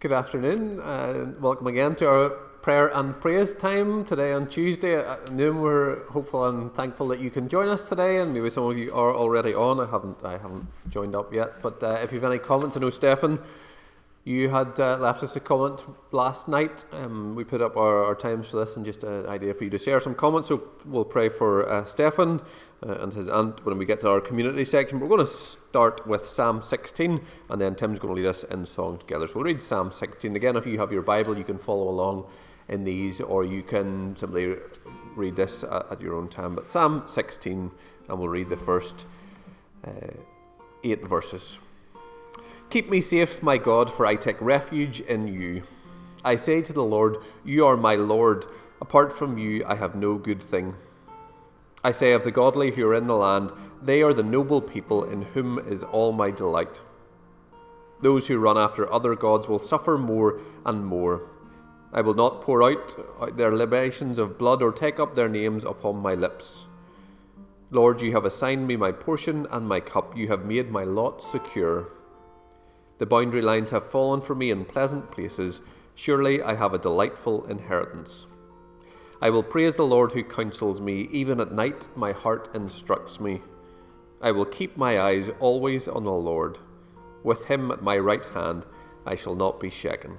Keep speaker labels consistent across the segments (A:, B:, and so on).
A: Good afternoon, and welcome again to our prayer and praise time today on Tuesday at noon. We're hopeful and thankful that you can join us today, and maybe some of you are already on. I haven't, I haven't joined up yet, but uh, if you have any comments, I know Stefan, you had uh, left us a comment last night. Um, we put up our, our, times for this, and just an idea for you to share some comments. So we'll pray for uh, Stefan uh, and his aunt when we get to our community section. We're going to start with Psalm 16, and then Tim's going to lead us in song together. So we'll read Psalm 16 again. If you have your Bible, you can follow along in these, or you can simply read this at, your own time. But Psalm 16, and we'll read the first uh, eight verses. Keep me safe, my God, for I take refuge in you. I say to the Lord, You are my Lord. Apart from you, I have no good thing. I say of the godly who are in the land, they are the noble people in whom is all my delight. Those who run after other gods will suffer more and more. I will not pour out their libations of blood or take up their names upon my lips. Lord, you have assigned me my portion and my cup. You have made my lot secure. The boundary lines have fallen for me in pleasant places. Surely I have a delightful inheritance. I will praise the Lord who counsels me. Even at night, my heart instructs me. I will keep my eyes always on the Lord. With him at my right hand, I shall not be shaken.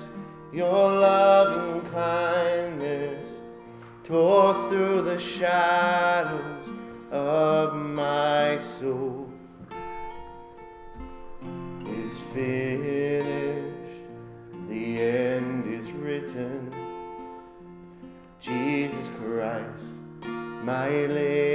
B: your loving kindness tore through the shadows of my soul. Is finished, the end is written. Jesus Christ, my living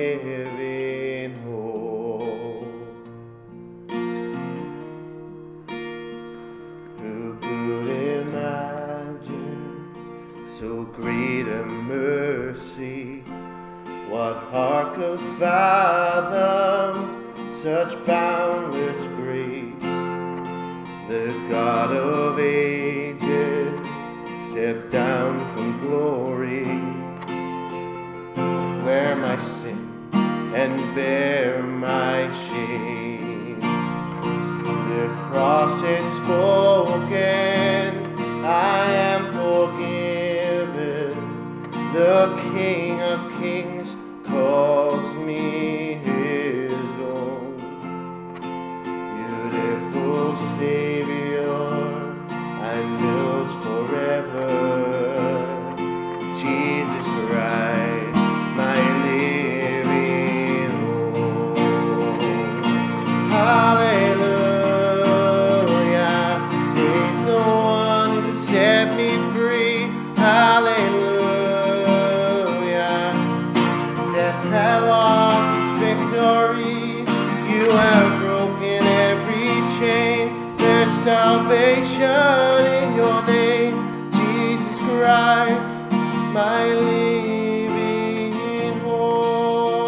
B: salvation in your name, Jesus Christ, my living hope.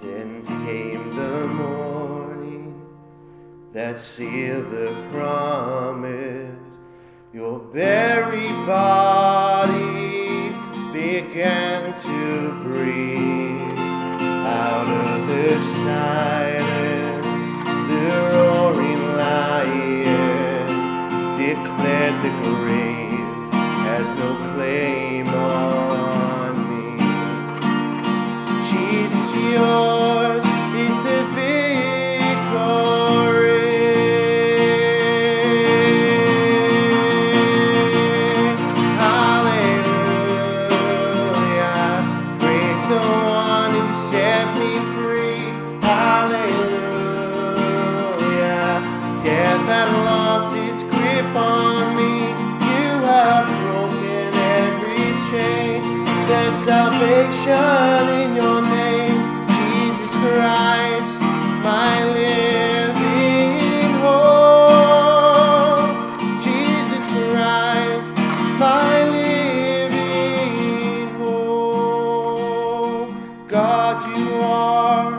B: Then came the morning that sealed the promise. Your very body began to breathe out of the silence. The roaring lion declared the grave has no claim on me. Jesus, yours You are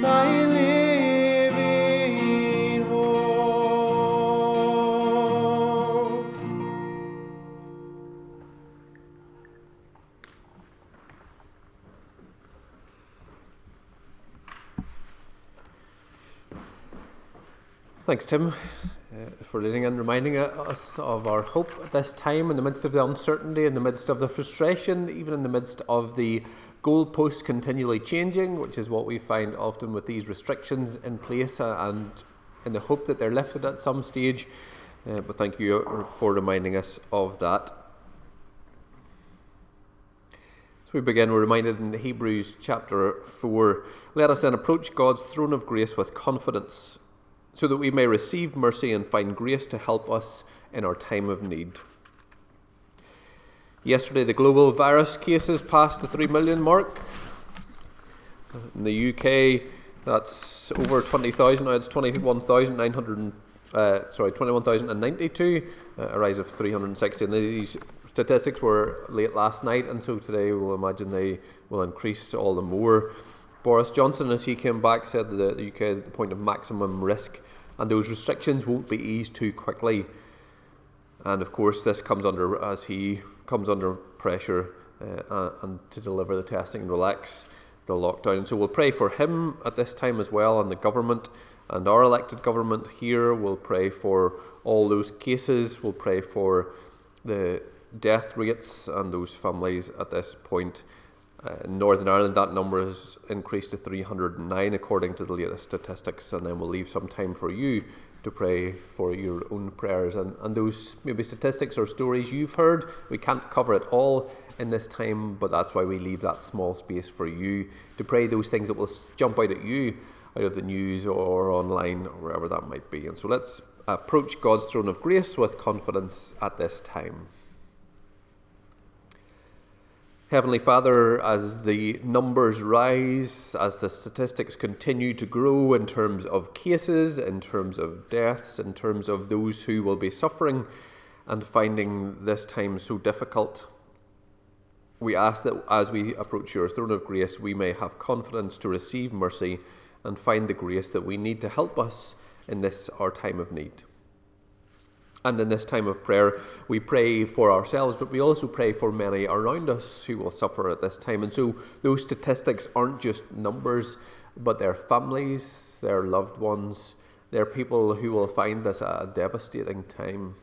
B: my living hope.
A: Thanks, Tim, uh, for leading and reminding us of our hope at this time in the midst of the uncertainty, in the midst of the frustration, even in the midst of the goalposts continually changing, which is what we find often with these restrictions in place, uh, and in the hope that they're lifted at some stage. Uh, but thank you for reminding us of that. As we begin, we're reminded in Hebrews chapter 4 let us then approach God's throne of grace with confidence so that we may receive mercy and find grace to help us in our time of need. Yesterday, the global virus cases passed the 3 million mark. In the UK, that's over 20,000. Now it's 21,900. Uh, sorry, 21,092, uh, a rise of 360. And these statistics were late last night, and so today we'll imagine they will increase all the more. Boris Johnson, as he came back, said that the UK is at the point of maximum risk and those restrictions won't be eased too quickly. And of course, this comes under, as he comes under pressure uh, and to deliver the testing and relax the lockdown. And so we'll pray for him at this time as well, and the government and our elected government here. We'll pray for all those cases. We'll pray for the death rates and those families at this point. Uh, in Northern Ireland, that number has increased to 309 according to the latest statistics, and then we'll leave some time for you to pray for your own prayers and, and those maybe statistics or stories you've heard. We can't cover it all in this time, but that's why we leave that small space for you to pray those things that will jump out at you out of the news or online or wherever that might be. And so let's approach God's throne of grace with confidence at this time. Heavenly Father, as the numbers rise, as the statistics continue to grow in terms of cases, in terms of deaths, in terms of those who will be suffering and finding this time so difficult, we ask that as we approach your throne of grace, we may have confidence to receive mercy and find the grace that we need to help us in this our time of need. And in this time of prayer, we pray for ourselves, but we also pray for many around us who will suffer at this time. And so those statistics aren't just numbers, but they're families, they're loved ones, they're people who will find this a devastating time.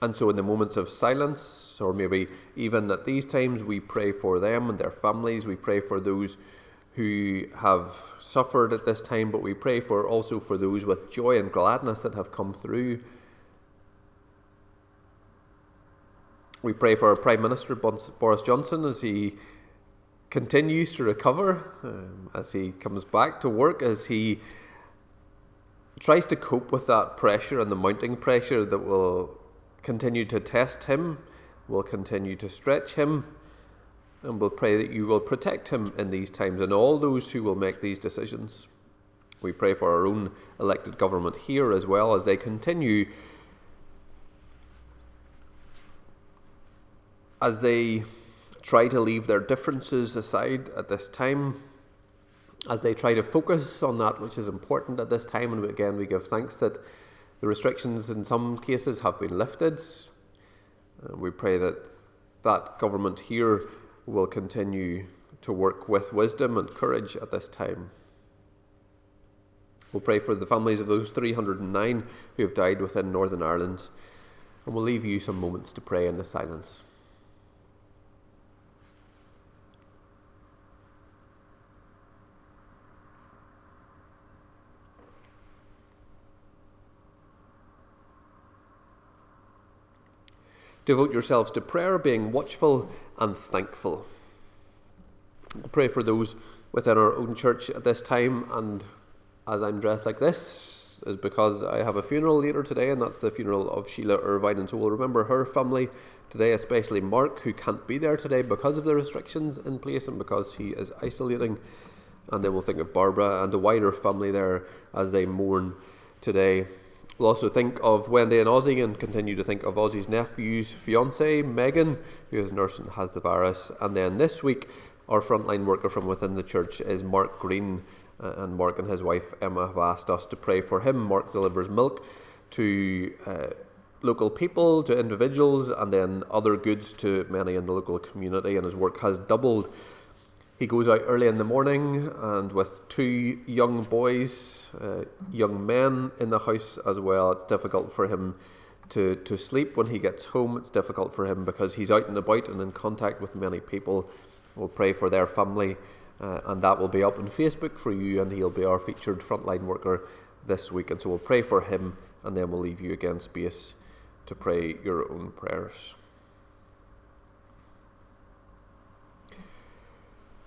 A: And so, in the moments of silence, or maybe even at these times, we pray for them and their families, we pray for those who have suffered at this time, but we pray for also for those with joy and gladness that have come through. We pray for our Prime Minister Boris Johnson as he continues to recover, um, as he comes back to work, as he tries to cope with that pressure and the mounting pressure that will continue to test him, will continue to stretch him. And we'll pray that you will protect him in these times and all those who will make these decisions. We pray for our own elected government here as well as they continue as they try to leave their differences aside at this time, as they try to focus on that which is important at this time. And again, we give thanks that the restrictions in some cases have been lifted. Uh, we pray that that government here will continue to work with wisdom and courage at this time. We'll pray for the families of those 309 who have died within Northern Ireland, and we'll leave you some moments to pray in the silence. Devote yourselves to prayer, being watchful and thankful. Pray for those within our own church at this time, and as I'm dressed like this, this is because I have a funeral later today, and that's the funeral of Sheila Irvine. And so we'll remember her family today, especially Mark, who can't be there today because of the restrictions in place and because he is isolating. And then we'll think of Barbara and the wider family there as they mourn today. We'll also think of Wendy and Ozzy and continue to think of Ozzy's nephew's fiance, Megan, who is a nurse and has the virus. And then this week, our frontline worker from within the church is Mark Green, uh, and Mark and his wife Emma have asked us to pray for him. Mark delivers milk to uh, local people, to individuals, and then other goods to many in the local community, and his work has doubled. He goes out early in the morning and with two young boys, uh, young men in the house as well. It's difficult for him to, to sleep when he gets home. It's difficult for him because he's out and about and in contact with many people. We'll pray for their family, uh, and that will be up on Facebook for you, and he'll be our featured frontline worker this week. And so we'll pray for him, and then we'll leave you again space to pray your own prayers.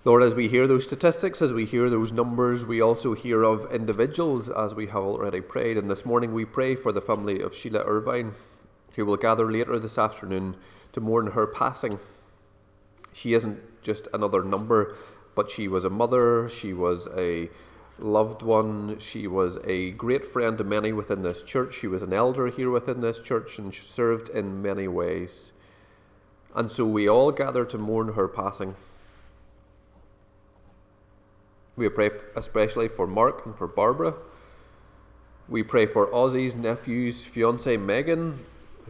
A: Lord, as we hear those statistics, as we hear those numbers, we also hear of individuals as we have already prayed. And this morning we pray for the family of Sheila Irvine, who will gather later this afternoon to mourn her passing. She isn't just another number, but she was a mother, she was a loved one, she was a great friend to many within this church, she was an elder here within this church, and she served in many ways. And so we all gather to mourn her passing. We pray especially for Mark and for Barbara. We pray for Ozzy's nephew's fiancee Megan,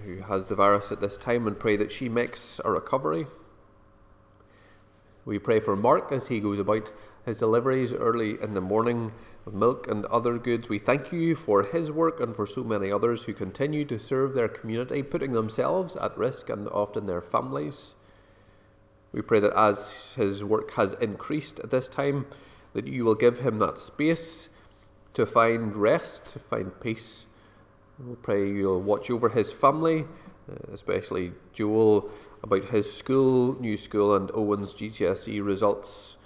A: who has the virus at this time, and pray that she makes a recovery. We pray for Mark as he goes about his deliveries early in the morning of milk and other goods. We thank you for his work and for so many others who continue to serve their community, putting themselves at risk and often their families. We pray that as his work has increased at this time, that you will give him that space to find rest, to find peace. We'll pray you'll watch over his family, uh, especially Joel about his school, new school, and Owen's GCSE results.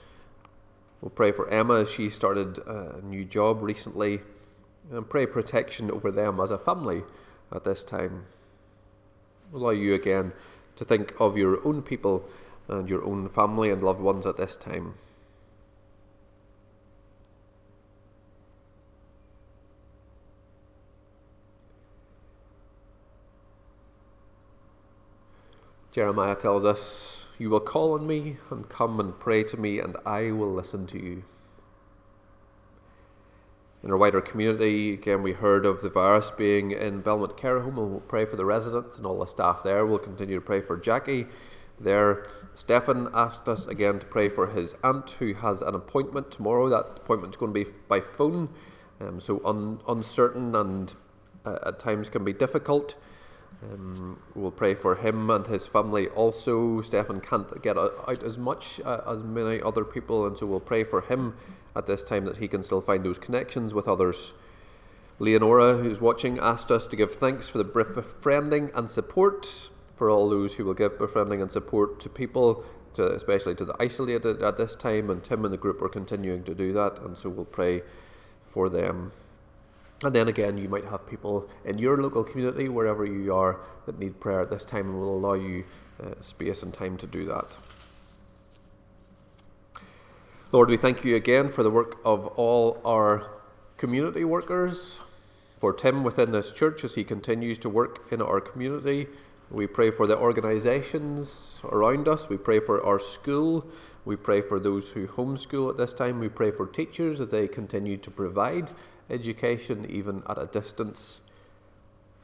A: We'll pray for Emma she started a new job recently, and pray protection over them as a family at this time. Allow you again to think of your own people and your own family and loved ones at this time. Jeremiah tells us, You will call on me and come and pray to me, and I will listen to you. In our wider community, again, we heard of the virus being in Belmont Care Home, and we'll pray for the residents and all the staff there. We'll continue to pray for Jackie there. Stefan asked us again to pray for his aunt who has an appointment tomorrow. That appointment's going to be by phone, um, so un- uncertain and uh, at times can be difficult. Um, we'll pray for him and his family also. Stefan can't get out as much uh, as many other people, and so we'll pray for him at this time that he can still find those connections with others. Leonora, who's watching, asked us to give thanks for the befriending and support for all those who will give befriending and support to people, to, especially to the isolated at this time. And Tim and the group are continuing to do that, and so we'll pray for them. And then again, you might have people in your local community, wherever you are, that need prayer at this time and will allow you uh, space and time to do that. Lord, we thank you again for the work of all our community workers, for Tim within this church as he continues to work in our community. We pray for the organisations around us. We pray for our school. We pray for those who homeschool at this time. We pray for teachers as they continue to provide education even at a distance.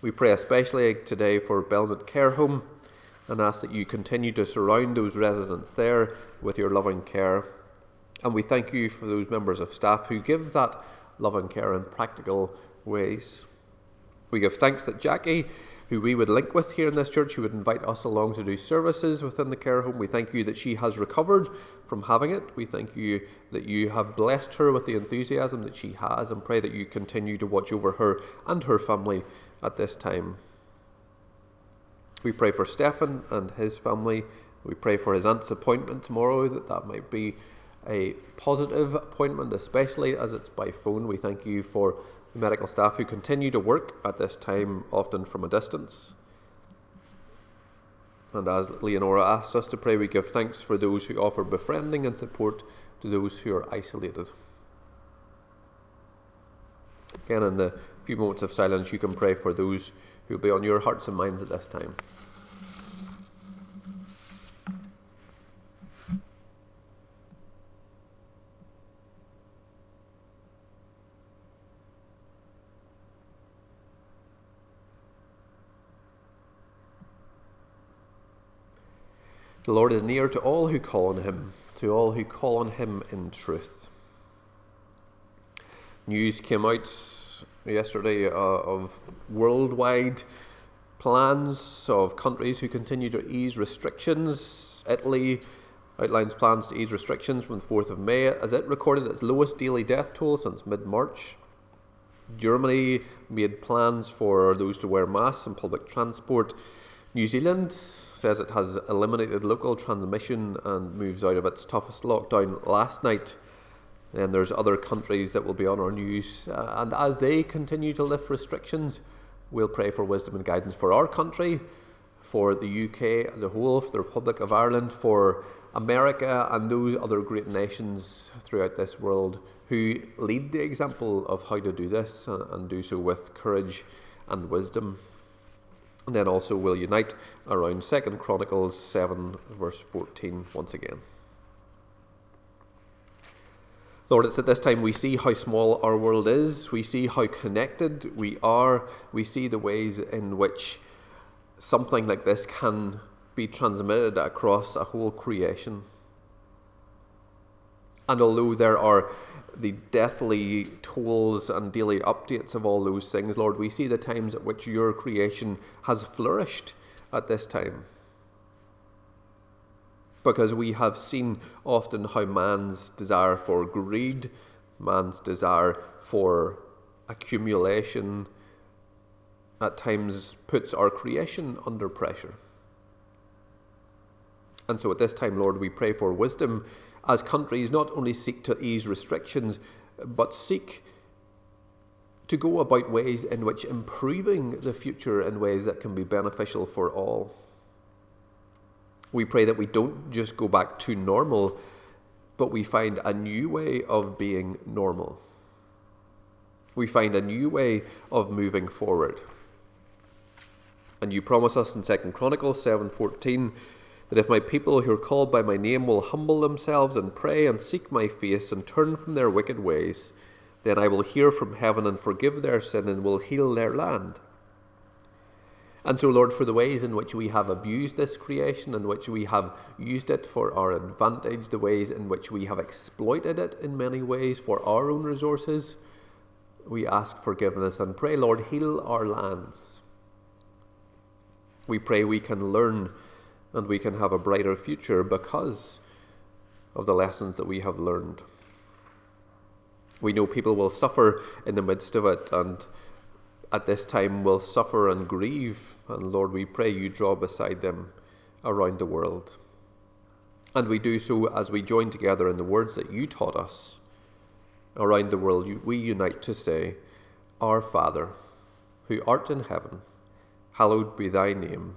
A: We pray especially today for Belmont Care Home and ask that you continue to surround those residents there with your loving care. And we thank you for those members of staff who give that loving care in practical ways. We give thanks that Jackie who we would link with here in this church, who would invite us along to do services within the care home. We thank you that she has recovered from having it. We thank you that you have blessed her with the enthusiasm that she has, and pray that you continue to watch over her and her family at this time. We pray for Stefan and his family. We pray for his aunt's appointment tomorrow, that that might be a positive appointment, especially as it's by phone. We thank you for medical staff who continue to work at this time, often from a distance. And as Leonora asks us to pray, we give thanks for those who offer befriending and support to those who are isolated. Again, in the few moments of silence, you can pray for those who will be on your hearts and minds at this time. The Lord is near to all who call on him, to all who call on him in truth. News came out yesterday uh, of worldwide plans of countries who continue to ease restrictions. Italy outlines plans to ease restrictions from the 4th of May as it recorded its lowest daily death toll since mid March. Germany made plans for those to wear masks in public transport. New Zealand says it has eliminated local transmission and moves out of its toughest lockdown last night. Then there's other countries that will be on our news, uh, and as they continue to lift restrictions, we'll pray for wisdom and guidance for our country, for the UK as a whole, for the Republic of Ireland, for America, and those other great nations throughout this world who lead the example of how to do this and, and do so with courage and wisdom. And then also will unite around Second Chronicles 7, verse 14, once again. Lord, it's at this time we see how small our world is, we see how connected we are, we see the ways in which something like this can be transmitted across a whole creation. And although there are the deathly tolls and daily updates of all those things, Lord, we see the times at which your creation has flourished at this time. Because we have seen often how man's desire for greed, man's desire for accumulation, at times puts our creation under pressure. And so at this time, Lord, we pray for wisdom as countries not only seek to ease restrictions, but seek to go about ways in which improving the future in ways that can be beneficial for all. We pray that we don't just go back to normal, but we find a new way of being normal. We find a new way of moving forward. And you promise us in 2 Chronicles 7:14 that if my people who are called by my name will humble themselves and pray and seek my face and turn from their wicked ways, then I will hear from heaven and forgive their sin and will heal their land. And so, Lord, for the ways in which we have abused this creation, in which we have used it for our advantage, the ways in which we have exploited it in many ways for our own resources, we ask forgiveness and pray, Lord, heal our lands. We pray we can learn and we can have a brighter future because of the lessons that we have learned. We know people will suffer in the midst of it, and at this time will suffer and grieve. And Lord, we pray you draw beside them around the world. And we do so as we join together in the words that you taught us. Around the world, we unite to say, Our Father, who art in heaven, hallowed be thy name.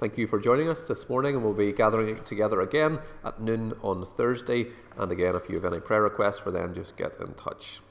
A: Thank you for joining us this morning, and we'll be gathering together again at noon on Thursday. And again, if you have any prayer requests for then, just get in touch.